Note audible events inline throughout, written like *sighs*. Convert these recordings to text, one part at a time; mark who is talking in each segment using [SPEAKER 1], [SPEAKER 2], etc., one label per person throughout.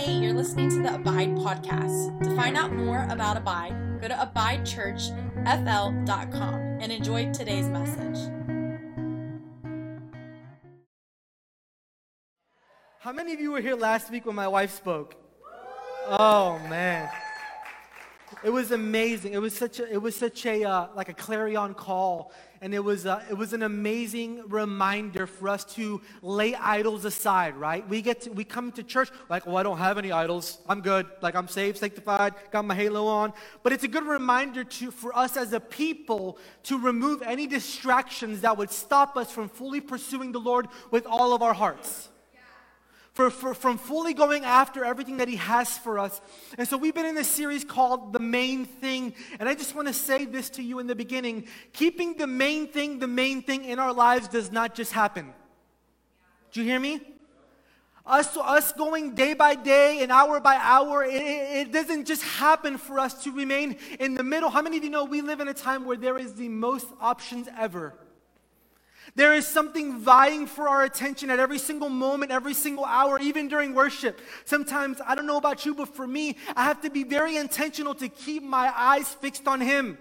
[SPEAKER 1] Hey, you're listening to the Abide podcast. To find out more about Abide, go to abidechurchfl.com and enjoy today's message.
[SPEAKER 2] How many of you were here last week when my wife spoke? Oh man. It was amazing. It was such a, it was such a, uh, like a clarion call. And it was, uh, it was an amazing reminder for us to lay idols aside, right? We get to, we come to church like, oh, I don't have any idols. I'm good. Like I'm saved, sanctified, got my halo on. But it's a good reminder to, for us as a people to remove any distractions that would stop us from fully pursuing the Lord with all of our hearts for, for, from fully going after everything that He has for us. And so we've been in this series called The Main Thing. And I just want to say this to you in the beginning keeping the main thing the main thing in our lives does not just happen. Do you hear me? Us, us going day by day and hour by hour, it, it doesn't just happen for us to remain in the middle. How many of you know we live in a time where there is the most options ever? There is something vying for our attention at every single moment, every single hour, even during worship. Sometimes, I don't know about you, but for me, I have to be very intentional to keep my eyes fixed on Him.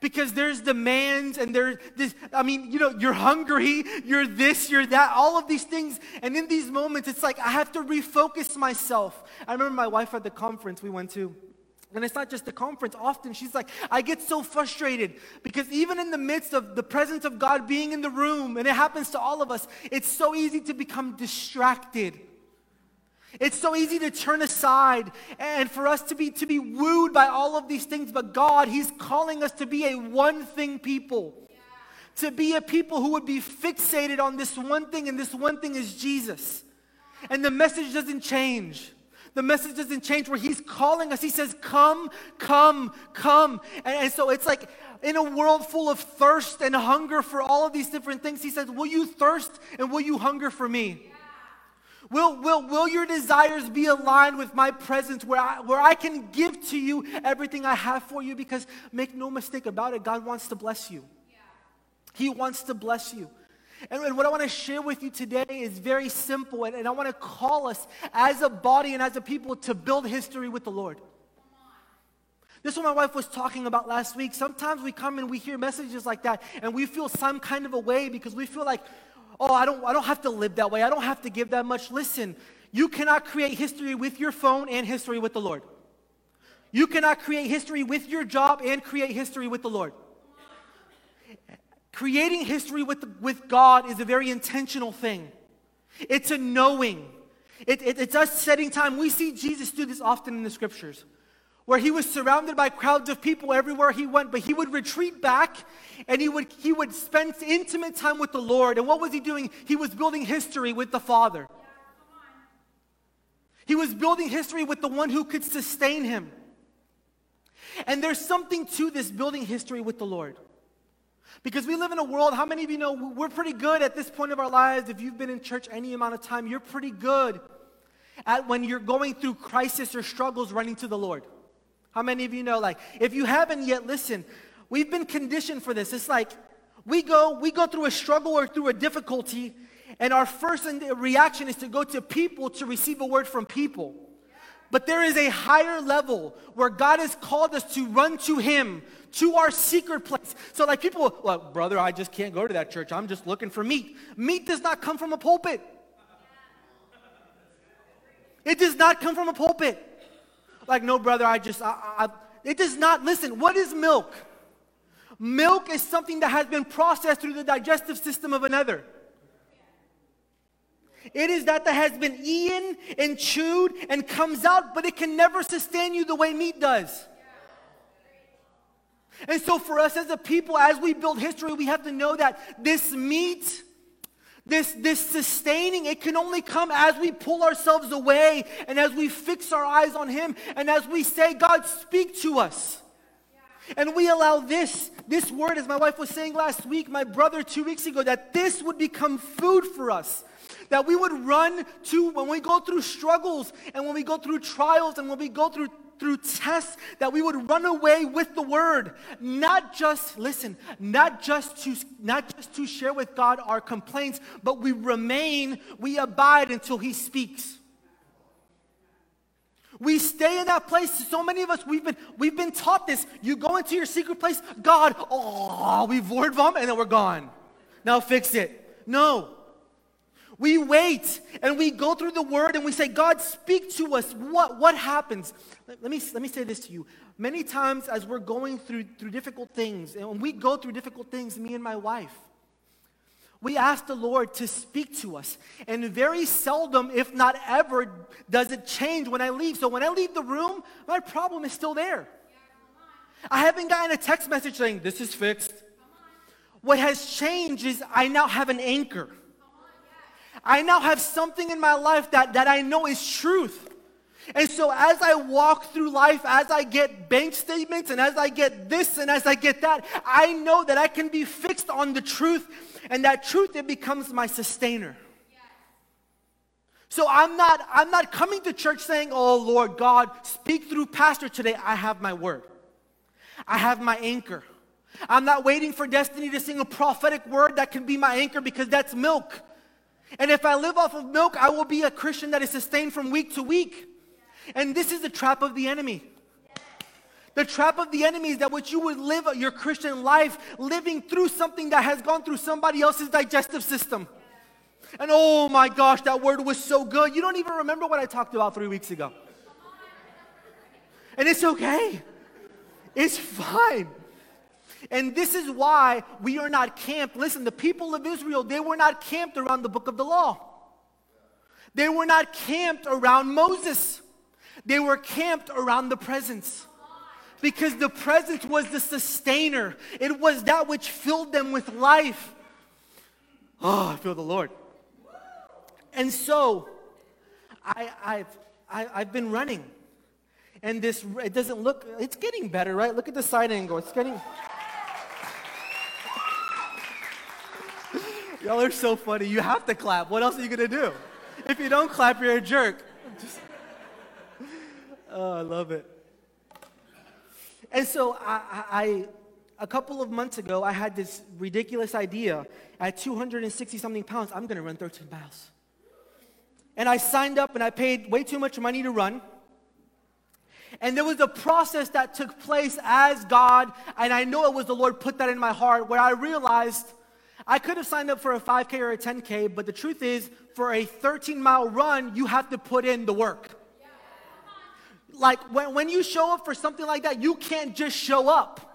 [SPEAKER 2] Because there's demands and there's this, I mean, you know, you're hungry, you're this, you're that, all of these things. And in these moments, it's like I have to refocus myself. I remember my wife at the conference we went to. And it's not just the conference. Often she's like, I get so frustrated because even in the midst of the presence of God being in the room, and it happens to all of us, it's so easy to become distracted. It's so easy to turn aside and for us to be, to be wooed by all of these things. But God, He's calling us to be a one thing people. Yeah. To be a people who would be fixated on this one thing, and this one thing is Jesus. And the message doesn't change. The message doesn't change where he's calling us. He says, Come, come, come. And, and, so it's like in a world full of thirst and hunger for all of these different things, he says, Will you thirst and will you hunger for me? Yeah. Will, will, will your desires be aligned with my presence where I, where I can give to you everything I have for you? Because make no mistake about it, God wants to bless you. Yeah. He wants to bless you. And, what I want to share with you today is very simple. And, and I want to call us as a body and as a people to build history with the Lord. This is what my wife was talking about last week. Sometimes we come and we hear messages like that and we feel some kind of a way because we feel like, oh, I don't, I don't have to live that way. I don't have to give that much. Listen, you cannot create history with your phone and history with the Lord. You cannot create history with your job and create history with the Lord. Creating history with, with God is a very intentional thing. It's a knowing. It, it, it's us setting time. We see Jesus do this often in the scriptures, where he was surrounded by crowds of people everywhere he went, but he would retreat back and he would, he would spend intimate time with the Lord. And what was he doing? He was building history with the Father. He was building history with the one who could sustain him. And there's something to this building history with the Lord. Because we live in a world, how many of you know we're pretty good at this point of our lives? If you've been in church any amount of time, you're pretty good at when you're going through crisis or struggles running to the Lord. How many of you know, like, if you haven't yet, listen, we've been conditioned for this. It's like we go, we go through a struggle or through a difficulty, and our first reaction is to go to people to receive a word from people. But there is a higher level where God has called us to run to Him, to our secret place. So, like people, well, brother, I just can't go to that church. I'm just looking for meat. Meat does not come from a pulpit. It does not come from a pulpit. Like, no, brother, I just, I, I, it does not. Listen, what is milk? Milk is something that has been processed through the digestive system of another. It is that that has been eaten and chewed and comes out, but it can never sustain you the way meat does. And so, for us as a people, as we build history, we have to know that this meat, this, this sustaining, it can only come as we pull ourselves away and as we fix our eyes on Him and as we say, God, speak to us. And we allow this, this word, as my wife was saying last week, my brother two weeks ago, that this would become food for us that we would run to when we go through struggles and when we go through trials and when we go through through tests that we would run away with the word not just listen not just to not just to share with god our complaints but we remain we abide until he speaks We stay in that place. So many of us, we've been, we've been taught this. You go into your secret place, God, oh, we word vomit, and then we're gone. Now fix it. No. We wait and we go through the word and we say, God, speak to us. What, what happens? Let, let me, let me say this to you. Many times as we're going through, through difficult things, and when we go through difficult things, me and my wife, we ask the Lord to speak to us. And very seldom, if not ever, does it change when I leave. So when I leave the room, my problem is still there. I haven't gotten a text message saying, This is fixed. What has changed is I now have an anchor. I now have something in my life that, that I know is truth. And so as I walk through life, as I get bank statements and as I get this and as I get that, I know that I can be fixed on the truth and that truth it becomes my sustainer. So I'm not I'm not coming to church saying, "Oh Lord God, speak through pastor today. I have my word. I have my anchor. I'm not waiting for destiny to sing a prophetic word that can be my anchor because that's milk. And if I live off of milk, I will be a Christian that is sustained from week to week. And this is the trap of the enemy. The trap of the enemy is that what you would live your Christian life living through something that has gone through somebody else's digestive system. And oh my gosh, that word was so good. You don't even remember what I talked about three weeks ago. And it's okay, it's fine. And this is why we are not camped. Listen, the people of Israel, they were not camped around the book of the law. They were not camped around Moses. They were camped around the presence. Because the presence was the sustainer, it was that which filled them with life. Oh, I feel the Lord. And so, I, I've, I, have i have been running. And this, it doesn't look, it's getting better, right? Look at the side angle. It's getting. Y'all are so funny. You have to clap. What else are you going to do? If you don't clap, you're a jerk. Just... *laughs* Oh, I love it. And so I, I, a couple of months ago, I had this ridiculous idea. At 260 something pounds, I'm going to run 13 miles. And I signed up and I paid way too much money to run. And there was a process that took place as God, and I know it was the Lord put that in my heart, where I realized I could have signed up for a 5K or a 10K, but the truth is, for a 13 mile run, you have to put in the work. Like when, when you show up for something like that, you can't just show up.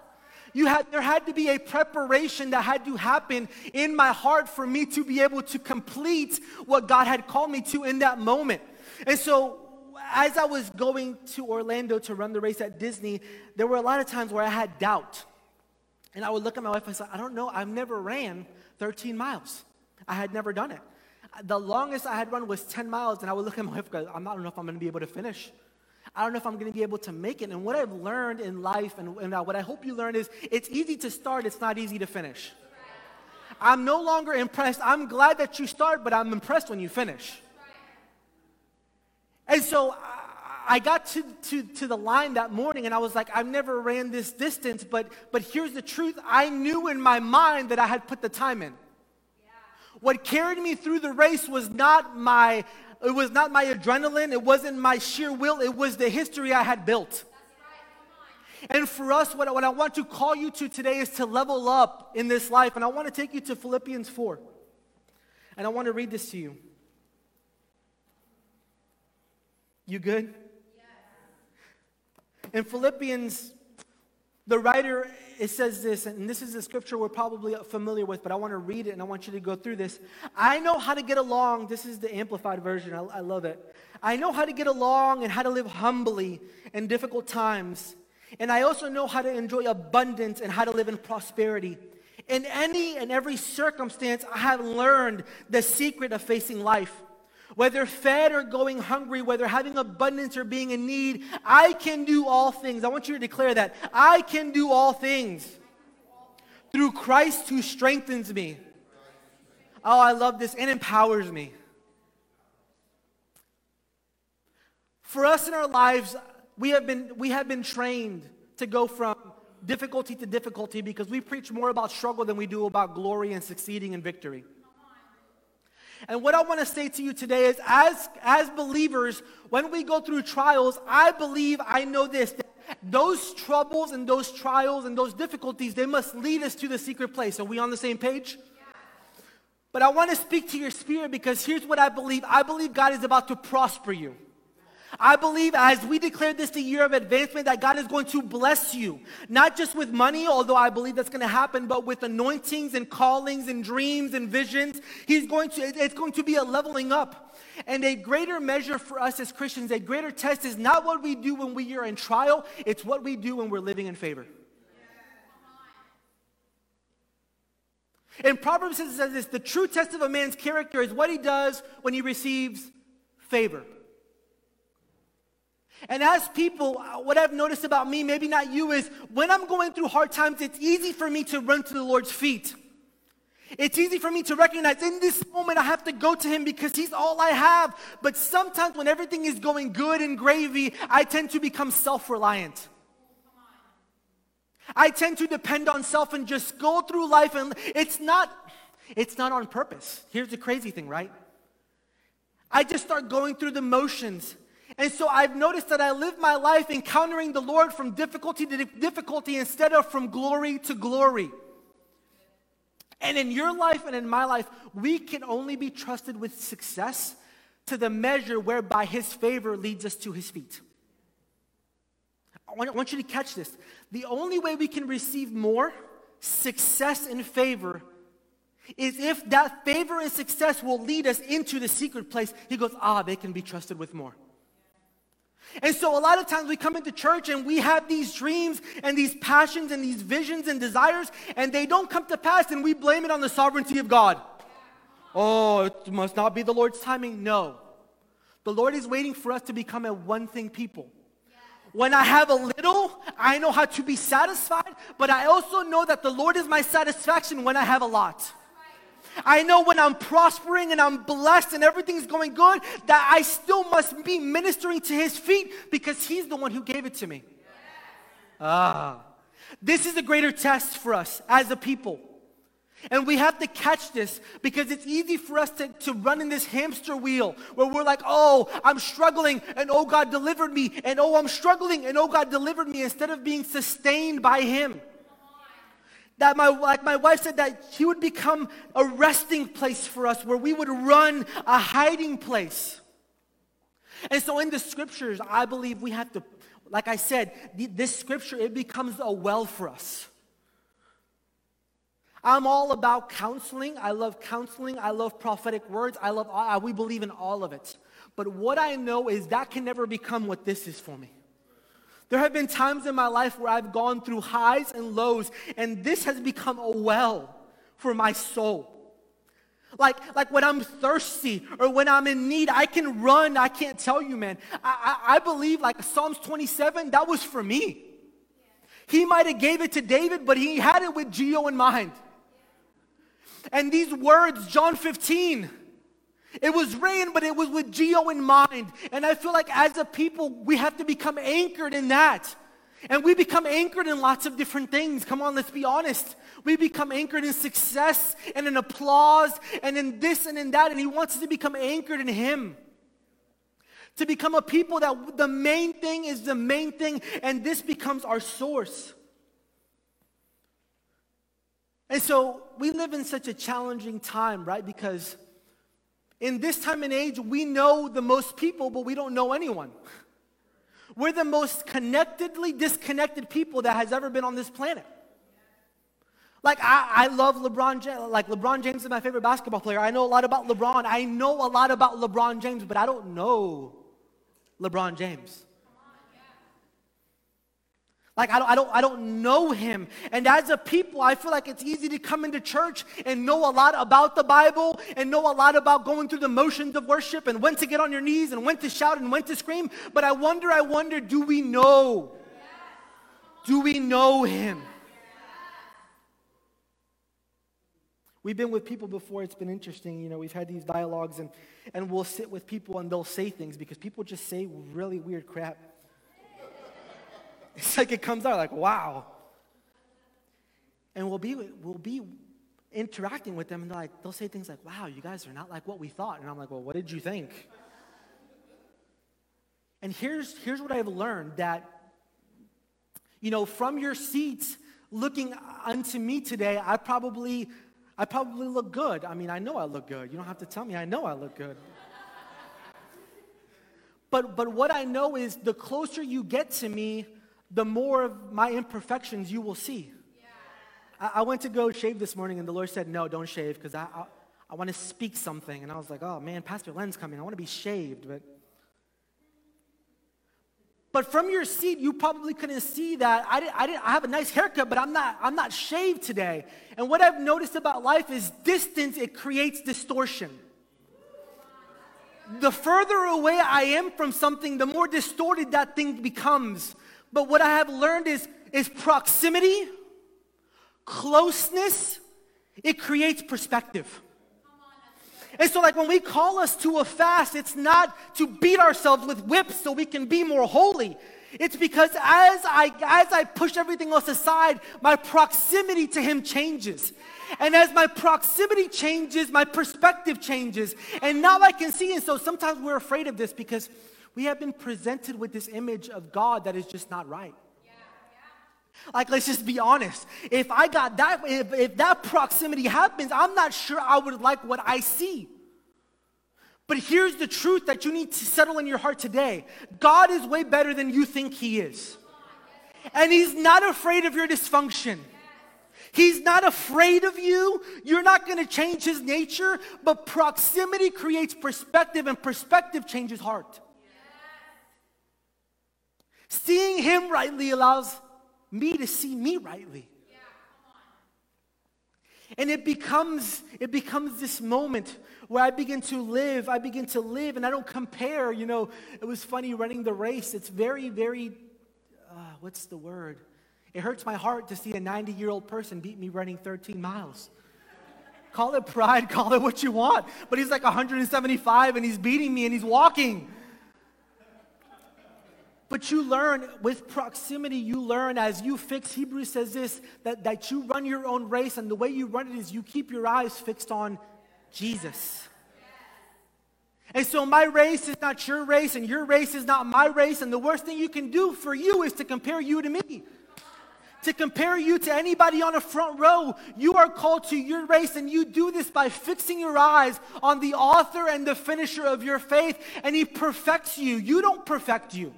[SPEAKER 2] You had, there had to be a preparation that had to happen in my heart for me to be able to complete what God had called me to in that moment. And so, as I was going to Orlando to run the race at Disney, there were a lot of times where I had doubt. And I would look at my wife and say, I don't know, I've never ran 13 miles. I had never done it. The longest I had run was 10 miles, and I would look at my wife go, I don't know if I'm going to be able to finish. I don't know if I'm going to be able to make it. And what I've learned in life, and, and uh, what I hope you learn is it's easy to start, it's not easy to finish. I'm no longer impressed. I'm glad that you start, but I'm impressed when you finish. And so I got to, to, to the line that morning and I was like, I've never ran this distance, but, but here's the truth. I knew in my mind that I had put the time in. Yeah. What carried me through the race was not my, it was not my adrenaline, it wasn't my sheer will, it was the history I had built. And for us, what, what I want to call you to today is to level up in this life. And I want to take you to Philippians 4. And I want to read this to you. You good? In Philippians, the writer it says this, and this is a scripture we're probably familiar with, but I want to read it and I want you to go through this. I know how to get along. This is the amplified version. I, I love it. I know how to get along and how to live humbly in difficult times. And I also know how to enjoy abundance and how to live in prosperity. In any and every circumstance, I have learned the secret of facing life. Whether fed or going hungry, whether having abundance or being in need, I can do all things. I want you to declare that. I can do all things through Christ who strengthens me. Oh, I love this and empowers me. For us in our lives, we have been, we have been trained to go from difficulty to difficulty because we preach more about struggle than we do about glory and succeeding and victory. And what I want to say to you today is as, as believers, when we go through trials, I believe, I know this, those troubles and those trials and those difficulties, they must lead us to the secret place. Are we on the same page? But I want to speak to your spirit because here's what I believe I believe God is about to prosper you. I believe as we declare this the year of advancement, that God is going to bless you, not just with money, although I believe that's going to happen, but with anointings and callings and dreams and visions. He's going to, it's going to be a leveling up. And a greater measure for us as Christians, a greater test is not what we do when we are in trial, it's what we do when we're living in favor. In Proverbs it says this the true test of a man's character is what he does when he receives favor. And as people, what I've noticed about me, maybe not you, is when I'm going through hard times, it's easy for me to run to the Lord's feet. It's easy for me to recognize in this moment I have to go to Him because He's all I have. But sometimes when everything is going good and gravy, I tend to become self reliant. I tend to depend on self and just go through life and it's not it's not on purpose. Here's the crazy thing, right? I just start going through the motions and so I've noticed that I live my life encountering the Lord from difficulty to difficulty instead of from glory to glory. And in your life and in my life, we can only be trusted with success to the measure whereby His favor leads us to His feet. I want, you to catch this. The only way we can receive more success and favor is if that favor and success will lead us into the secret place. He goes, ah, they can be trusted with more. And so a lot of times we come into church and we have these dreams and these passions and these visions and desires, and they don't come to pass, and we blame it on the sovereignty of God. Oh, it must not be the Lord's timing. No. The Lord is waiting for us to become a one thing people. When I have a little, I know how to be satisfied, but I also know that the Lord is my satisfaction when I have a lot. I know when I'm prospering and I'm blessed and everything's going good, that I still must be ministering to his feet because he's the one who gave it to me. Ah. This is a greater test for us as a people. And we have to catch this because it's easy for us to, to run in this hamster wheel where we're like, oh, I'm struggling and oh, God delivered me. And oh, I'm struggling and oh, God delivered me instead of being sustained by Him. That my, like my wife said, that he would become a resting place for us where we would run a hiding place. And so in the scriptures, I believe we have to, like I said, this scripture, it becomes a well for us. I'm all about counseling. I love counseling. I love prophetic words. I love, we believe in all of it. But what I know is that can never become what this is for me. There have been times in my life where I've gone through highs and lows, and this has become a well for my soul. Like, like when I'm thirsty or when I'm in need, I can run. I can't tell you, man. I, I, I believe like Psalms 27, that was for me. He might have gave it to David, but he had it with Geo in mind. And these words, John 15, it was rain, but it was with Geo in mind. And I feel like as a people, we have to become anchored in that. And we become anchored in lots of different things. Come on, let's be honest. We become anchored in success and in applause and in this and in that. And He wants us to become anchored in Him. To become a people that the main thing is the main thing, and this becomes our source. And so we live in such a challenging time, right? Because in this time and age, we know the most people, but we don't know anyone. We're the most connectedly disconnected people that has ever been on this planet. Like I, I love LeBron James. Like LeBron James is my favorite basketball player. I know a lot about LeBron. I know a lot about LeBron James, but I don't know LeBron James. Like, I don't, I, don't, I don't know him. And as a people, I feel like it's easy to come into church and know a lot about the Bible and know a lot about going through the motions of worship and when to get on your knees and when to shout and when to scream. But I wonder, I wonder, do we know? Do we know him? We've been with people before, it's been interesting. You know, we've had these dialogues and, and we'll sit with people and they'll say things because people just say really weird crap. It's like it comes out like, wow. And we'll be, we'll be interacting with them, and they're like, they'll say things like, wow, you guys are not like what we thought. And I'm like, well, what did you think? And here's, here's what I've learned that, you know, from your seats looking unto me today, I probably, I probably look good. I mean, I know I look good. You don't have to tell me, I know I look good. but, but what I know is the closer you get to me, the more of my imperfections you will see. I, I went to go shave this morning, and the Lord said, No, don't shave, because I, I, I want to speak something. And I was like, Oh man, Pastor Len's coming. I want to be shaved. But but from your seat, you probably couldn't see that. I, didn't, I, didn't, I have a nice haircut, but I'm not, I'm not shaved today. And what I've noticed about life is distance, it creates distortion. The further away I am from something, the more distorted that thing becomes. But what I have learned is, is proximity, closeness, it creates perspective. And so, like when we call us to a fast, it's not to beat ourselves with whips so we can be more holy. It's because as I as I push everything else aside, my proximity to him changes. And as my proximity changes, my perspective changes. And now I can see. And so sometimes we're afraid of this because we have been presented with this image of God that is just not right. Like, let's just be honest. If I got that, if, if that proximity happens, I'm not sure I would like what I see. But here's the truth that you need to settle in your heart today God is way better than you think He is. And He's not afraid of your dysfunction. He's not afraid of you. You're not going to change his nature, but proximity creates perspective, and perspective changes heart. Seeing him rightly allows me to see me rightly. And it becomes, it becomes this moment where I begin to live, I begin to live, and I don't compare. You know, it was funny running the race. It's very, very, uh, what's the word? It hurts my heart to see a 90 year old person beat me running 13 miles. call it pride, *laughs* call it what you want. But he's like 175 and he's beating me and he's walking. But you learn with proximity, you learn as you fix, Hebrews says this, that, that you run your own race, and the way you run it is you keep your eyes fixed on Jesus. And so my race is not your race, and your race is not my race, and the worst thing you can do for you is to compare you to me. To compare you to anybody on a front row, you are called to your race, and you do this by fixing your eyes on the author and the finisher of your faith, and He perfects you. You don't perfect you.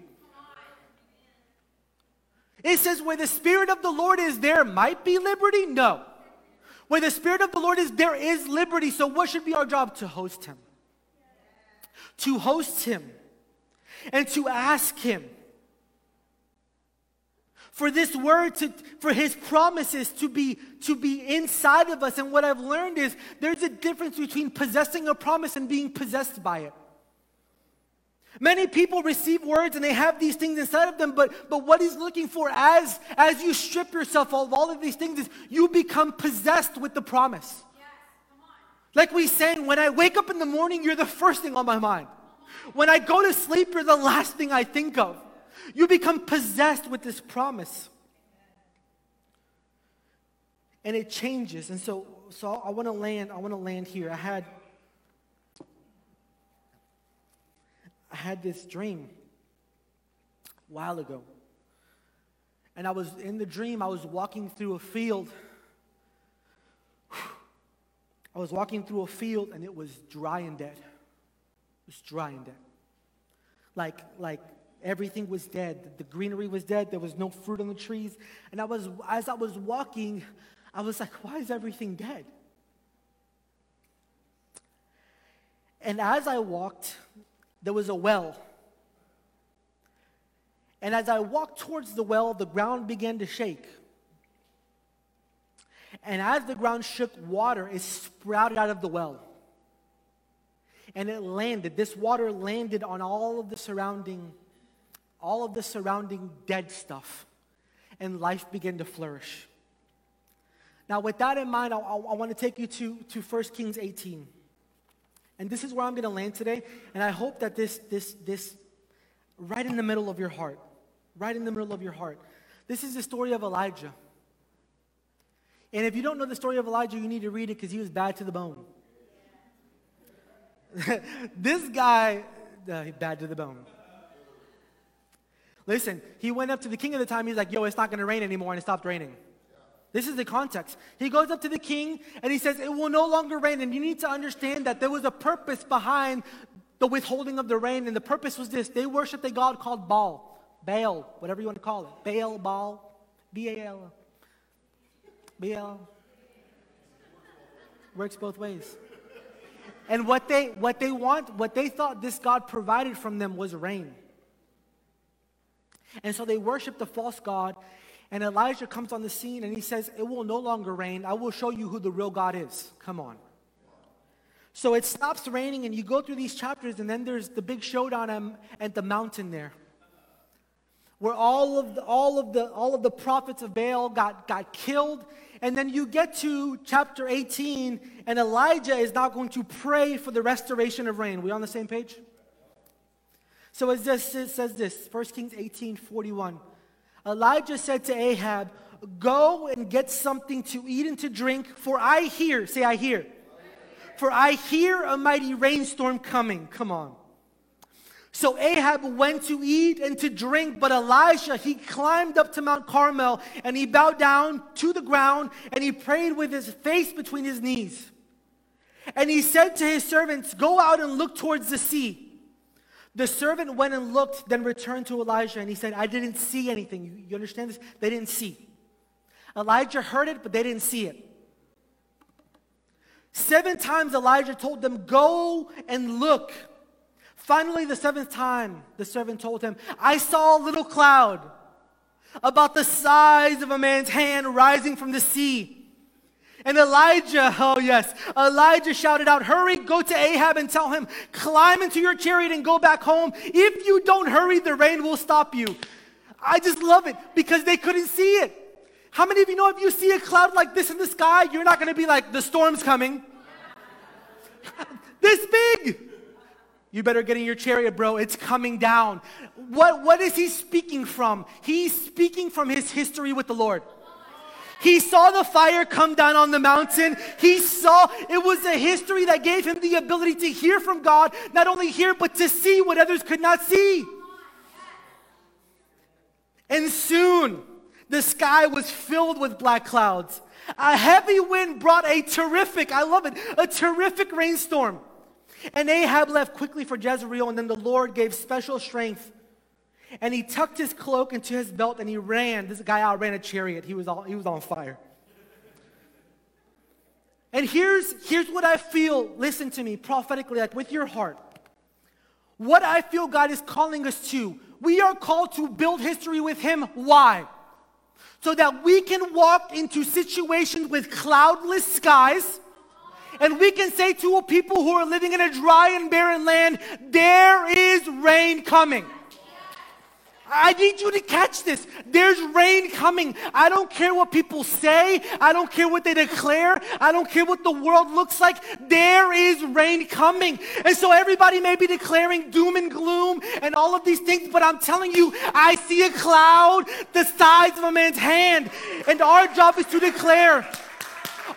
[SPEAKER 2] It says, where the Spirit of the Lord is, there might be liberty? No. Where the Spirit of the Lord is, there is liberty. So, what should be our job? To host Him. To host Him and to ask Him for this word to for his promises to be to be inside of us and what i've learned is there's a difference between possessing a promise and being possessed by it Many people receive words and they have these things inside of them, but, but what he's looking for as, as you strip yourself of all of these things is you become possessed with the promise. Yes, like we sang, when I wake up in the morning, you're the first thing on my mind. When I go to sleep, you're the last thing I think of. You become possessed with this promise. And it changes. And so, so I want to land, I want to land here. I had I had this dream a while ago. And I was in the dream, I was walking through a field. *sighs* I was walking through a field and it was dry and dead. It was dry and dead. Like, like everything was dead. The greenery was dead. There was no fruit on the trees. And I was, as I was walking, I was like, why is everything dead? And as I walked, there was a well. And as I walked towards the well, the ground began to shake. And as the ground shook, water is sprouted out of the well. And it landed. This water landed on all of the surrounding, all of the surrounding dead stuff. And life began to flourish. Now, with that in mind, I, I, I want to take you to, to 1 Kings 18. And this is where I'm going to land today. And I hope that this, this, this, right in the middle of your heart, right in the middle of your heart, this is the story of Elijah. And if you don't know the story of Elijah, you need to read it because he was bad to the bone. *laughs* this guy, uh, bad to the bone. Listen, he went up to the king of the time. He's like, yo, it's not going to rain anymore. And it stopped raining. This is the context. He goes up to the king and he says, It will no longer rain. And you need to understand that there was a purpose behind the withholding of the rain. And the purpose was this they worshiped a god called Baal, Baal, whatever you want to call it. Baal, Baal, B A L. Works both ways. And what they, what they want, what they thought this God provided from them was rain. And so they worshiped the false God. And Elijah comes on the scene and he says, It will no longer rain. I will show you who the real God is. Come on. So it stops raining, and you go through these chapters, and then there's the big showdown at the mountain there. Where all of the, all of the, all of the prophets of Baal got, got killed. And then you get to chapter 18, and Elijah is now going to pray for the restoration of rain. We on the same page? So it says this, 1 Kings 18 41. Elijah said to Ahab, Go and get something to eat and to drink, for I hear, say, I hear. For I hear a mighty rainstorm coming. Come on. So Ahab went to eat and to drink, but Elijah, he climbed up to Mount Carmel and he bowed down to the ground and he prayed with his face between his knees. And he said to his servants, Go out and look towards the sea. The servant went and looked, then returned to Elijah, and he said, I didn't see anything. You, you understand this? They didn't see. Elijah heard it, but they didn't see it. Seven times Elijah told them, Go and look. Finally, the seventh time, the servant told him, I saw a little cloud about the size of a man's hand rising from the sea. And Elijah, oh yes, Elijah shouted out, Hurry, go to Ahab and tell him, climb into your chariot and go back home. If you don't hurry, the rain will stop you. I just love it because they couldn't see it. How many of you know if you see a cloud like this in the sky, you're not going to be like, the storm's coming? *laughs* this big. You better get in your chariot, bro. It's coming down. What, what is he speaking from? He's speaking from his history with the Lord. He saw the fire come down on the mountain. He saw it was a history that gave him the ability to hear from God, not only hear, but to see what others could not see. And soon the sky was filled with black clouds. A heavy wind brought a terrific, I love it, a terrific rainstorm. And Ahab left quickly for Jezreel, and then the Lord gave special strength and he tucked his cloak into his belt and he ran. This guy outran a chariot. He was, all, he was on fire. And here's, here's what I feel, listen to me prophetically, like with your heart. What I feel God is calling us to. We are called to build history with Him. Why? So that we can walk into situations with cloudless skies and we can say to a people who are living in a dry and barren land, there is rain coming. I need you to catch this. There's rain coming. I don't care what people say. I don't care what they declare. I don't care what the world looks like. There is rain coming. And so everybody may be declaring doom and gloom and all of these things, but I'm telling you, I see a cloud the size of a man's hand. And our job is to declare.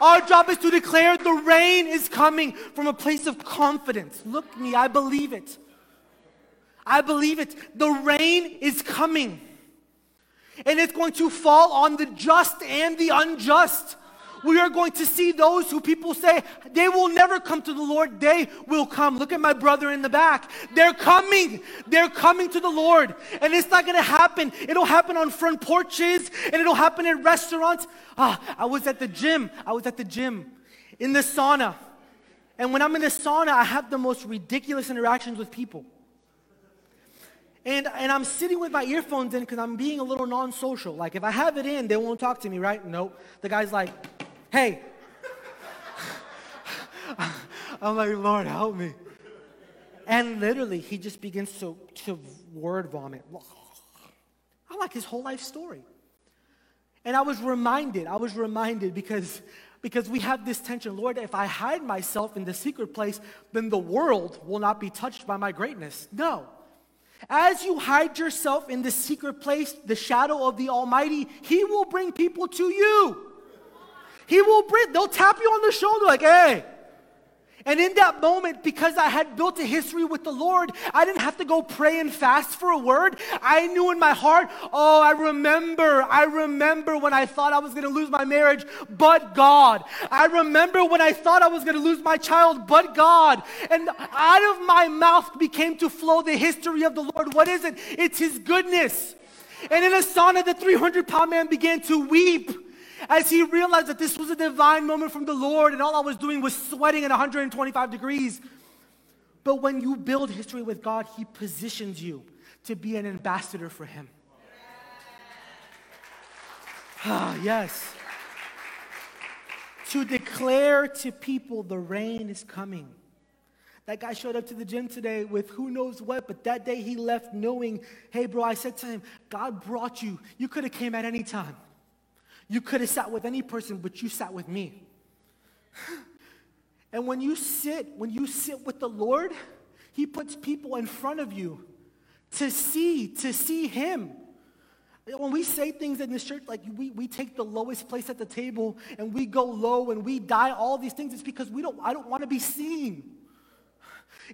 [SPEAKER 2] Our job is to declare the rain is coming from a place of confidence. Look me, I believe it. I believe it. The rain is coming. And it's going to fall on the just and the unjust. We are going to see those who people say they will never come to the Lord. They will come. Look at my brother in the back. They're coming. They're coming to the Lord. And it's not going to happen. It'll happen on front porches and it'll happen in restaurants. Ah, I was at the gym. I was at the gym in the sauna. And when I'm in the sauna, I have the most ridiculous interactions with people. And, and I'm sitting with my earphones in because I'm being a little non social. Like, if I have it in, they won't talk to me, right? Nope. The guy's like, hey. *laughs* I'm like, Lord, help me. And literally, he just begins to, to word vomit. I like his whole life story. And I was reminded, I was reminded because, because we have this tension. Lord, if I hide myself in the secret place, then the world will not be touched by my greatness. No. As you hide yourself in the secret place, the shadow of the Almighty, He will bring people to you. He will bring, they'll tap you on the shoulder like, hey. And in that moment, because I had built a history with the Lord, I didn't have to go pray and fast for a word. I knew in my heart, oh, I remember, I remember when I thought I was going to lose my marriage, but God. I remember when I thought I was going to lose my child, but God. And out of my mouth became to flow the history of the Lord. What is it? It's His goodness. And in a sauna, the 300 pound man began to weep as he realized that this was a divine moment from the Lord and all I was doing was sweating at 125 degrees. But when you build history with God, He positions you to be an ambassador for Him. Ah, yes. To declare to people the rain is coming. That guy showed up to the gym today with who knows what, but that day he left knowing, hey, bro, I said to him, God brought you. You could have came at any time. You could have sat with any person, but you sat with me. *sighs* And when you sit, when you sit with the Lord, He puts people in front of you to see, to see Him. When we say things in this church, like we, we take the lowest place at the table and we go low and we die, all these things, it's because we don't, I don't want to be seen.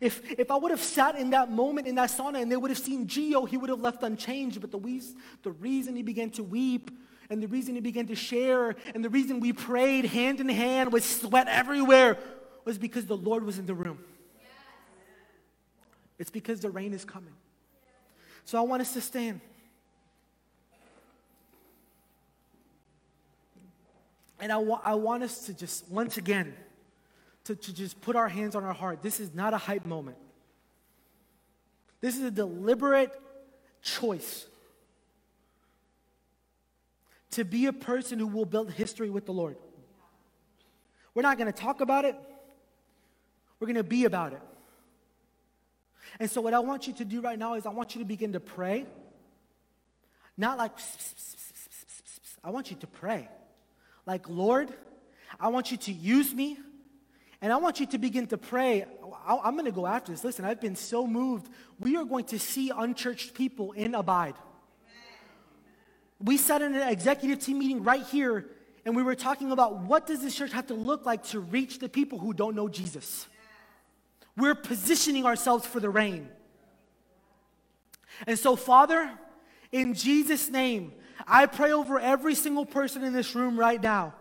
[SPEAKER 2] If, if I would have sat in that moment in that sauna and they would have seen Geo, he would have left unchanged. But the, the reason he began to weep and the reason he began to share and the reason we prayed hand in hand with sweat everywhere was because the Lord was in the room. It's because the rain is coming. So I want us to stand. And I, wa- I want us to just, once again, to, to just put our hands on our heart. This is not a hype moment. This is a deliberate choice to be a person who will build history with the Lord. We're not going to talk about it, we're going to be about it. And so, what I want you to do right now is I want you to begin to pray. Not like, I want you to pray. Like, Lord, I want you to use me. And I want you to begin to pray. I'm going to go after this. Listen, I've been so moved. We are going to see unchurched people in Abide. We sat in an executive team meeting right here, and we were talking about what does this church have to look like to reach the people who don't know Jesus. We're positioning ourselves for the rain. And so, Father, in Jesus' name, I pray over every single person in this room right now.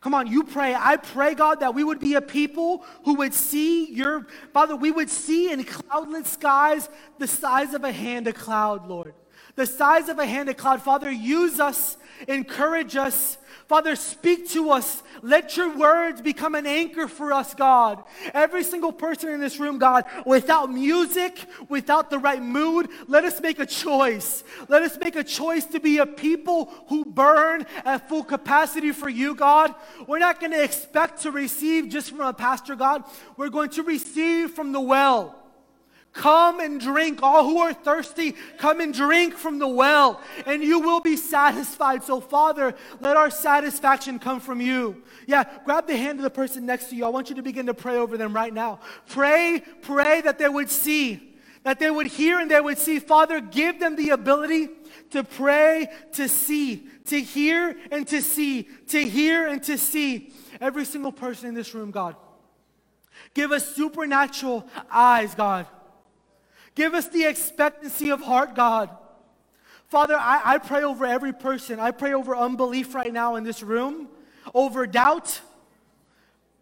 [SPEAKER 2] Come on, you pray. I pray, God, that we would be a people who would see your, Father, we would see in cloudless skies the size of a hand of cloud, Lord the size of a hand of cloud. Father, use us, encourage us. Father, speak to us. Let your words become an anchor for us, God. Every single person in this room, God, without music, without the right mood, let us make a choice. Let us make a choice to be a people who burn at full capacity for you, God. We're not going to expect to receive just from a pastor, God. We're going to receive from the well. Come and drink. All who are thirsty, come and drink from the well, and you will be satisfied. So, Father, let our satisfaction come from you. Yeah, grab the hand of the person next to you. I want you to begin to pray over them right now. Pray, pray that they would see, that they would hear and they would see. Father, give them the ability to pray, to see, to hear and to see, to hear and to see. Every single person in this room, God. Give us supernatural eyes, God Give us the expectancy of heart, God. Father, I, I pray over every person. I pray over unbelief right now in this room, over doubt,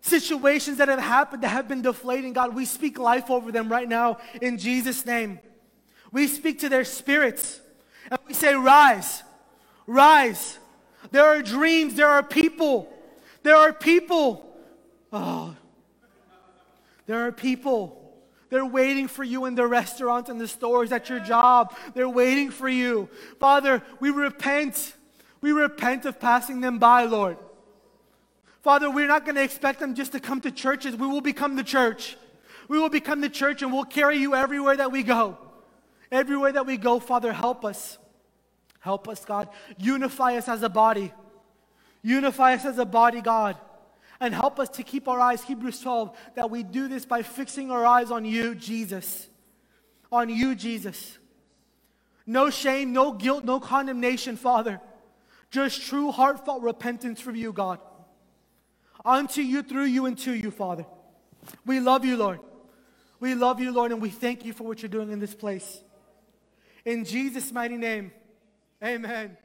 [SPEAKER 2] situations that have happened that have been deflating. God, we speak life over them right now in Jesus' name. We speak to their spirits and we say, Rise, rise. There are dreams, there are people, there are people. Oh, there are people they're waiting for you in the restaurants and the stores at your job. They're waiting for you. Father, we repent. We repent of passing them by, Lord. Father, we're not going to expect them just to come to churches. We will become the church. We will become the church and we'll carry you everywhere that we go. Everywhere that we go, Father, help us. Help us, God. Unify us as a body. Unify us as a body, God and help us to keep our eyes, Hebrews 12, that we do this by fixing our eyes on you, Jesus. On you, Jesus. No shame, no guilt, no condemnation, Father. Just true, heartfelt repentance from you, God. unto you, through you, and to you, Father. We love you, Lord. We love you, Lord, and we thank you for what you're doing in this place. In Jesus' mighty name, amen.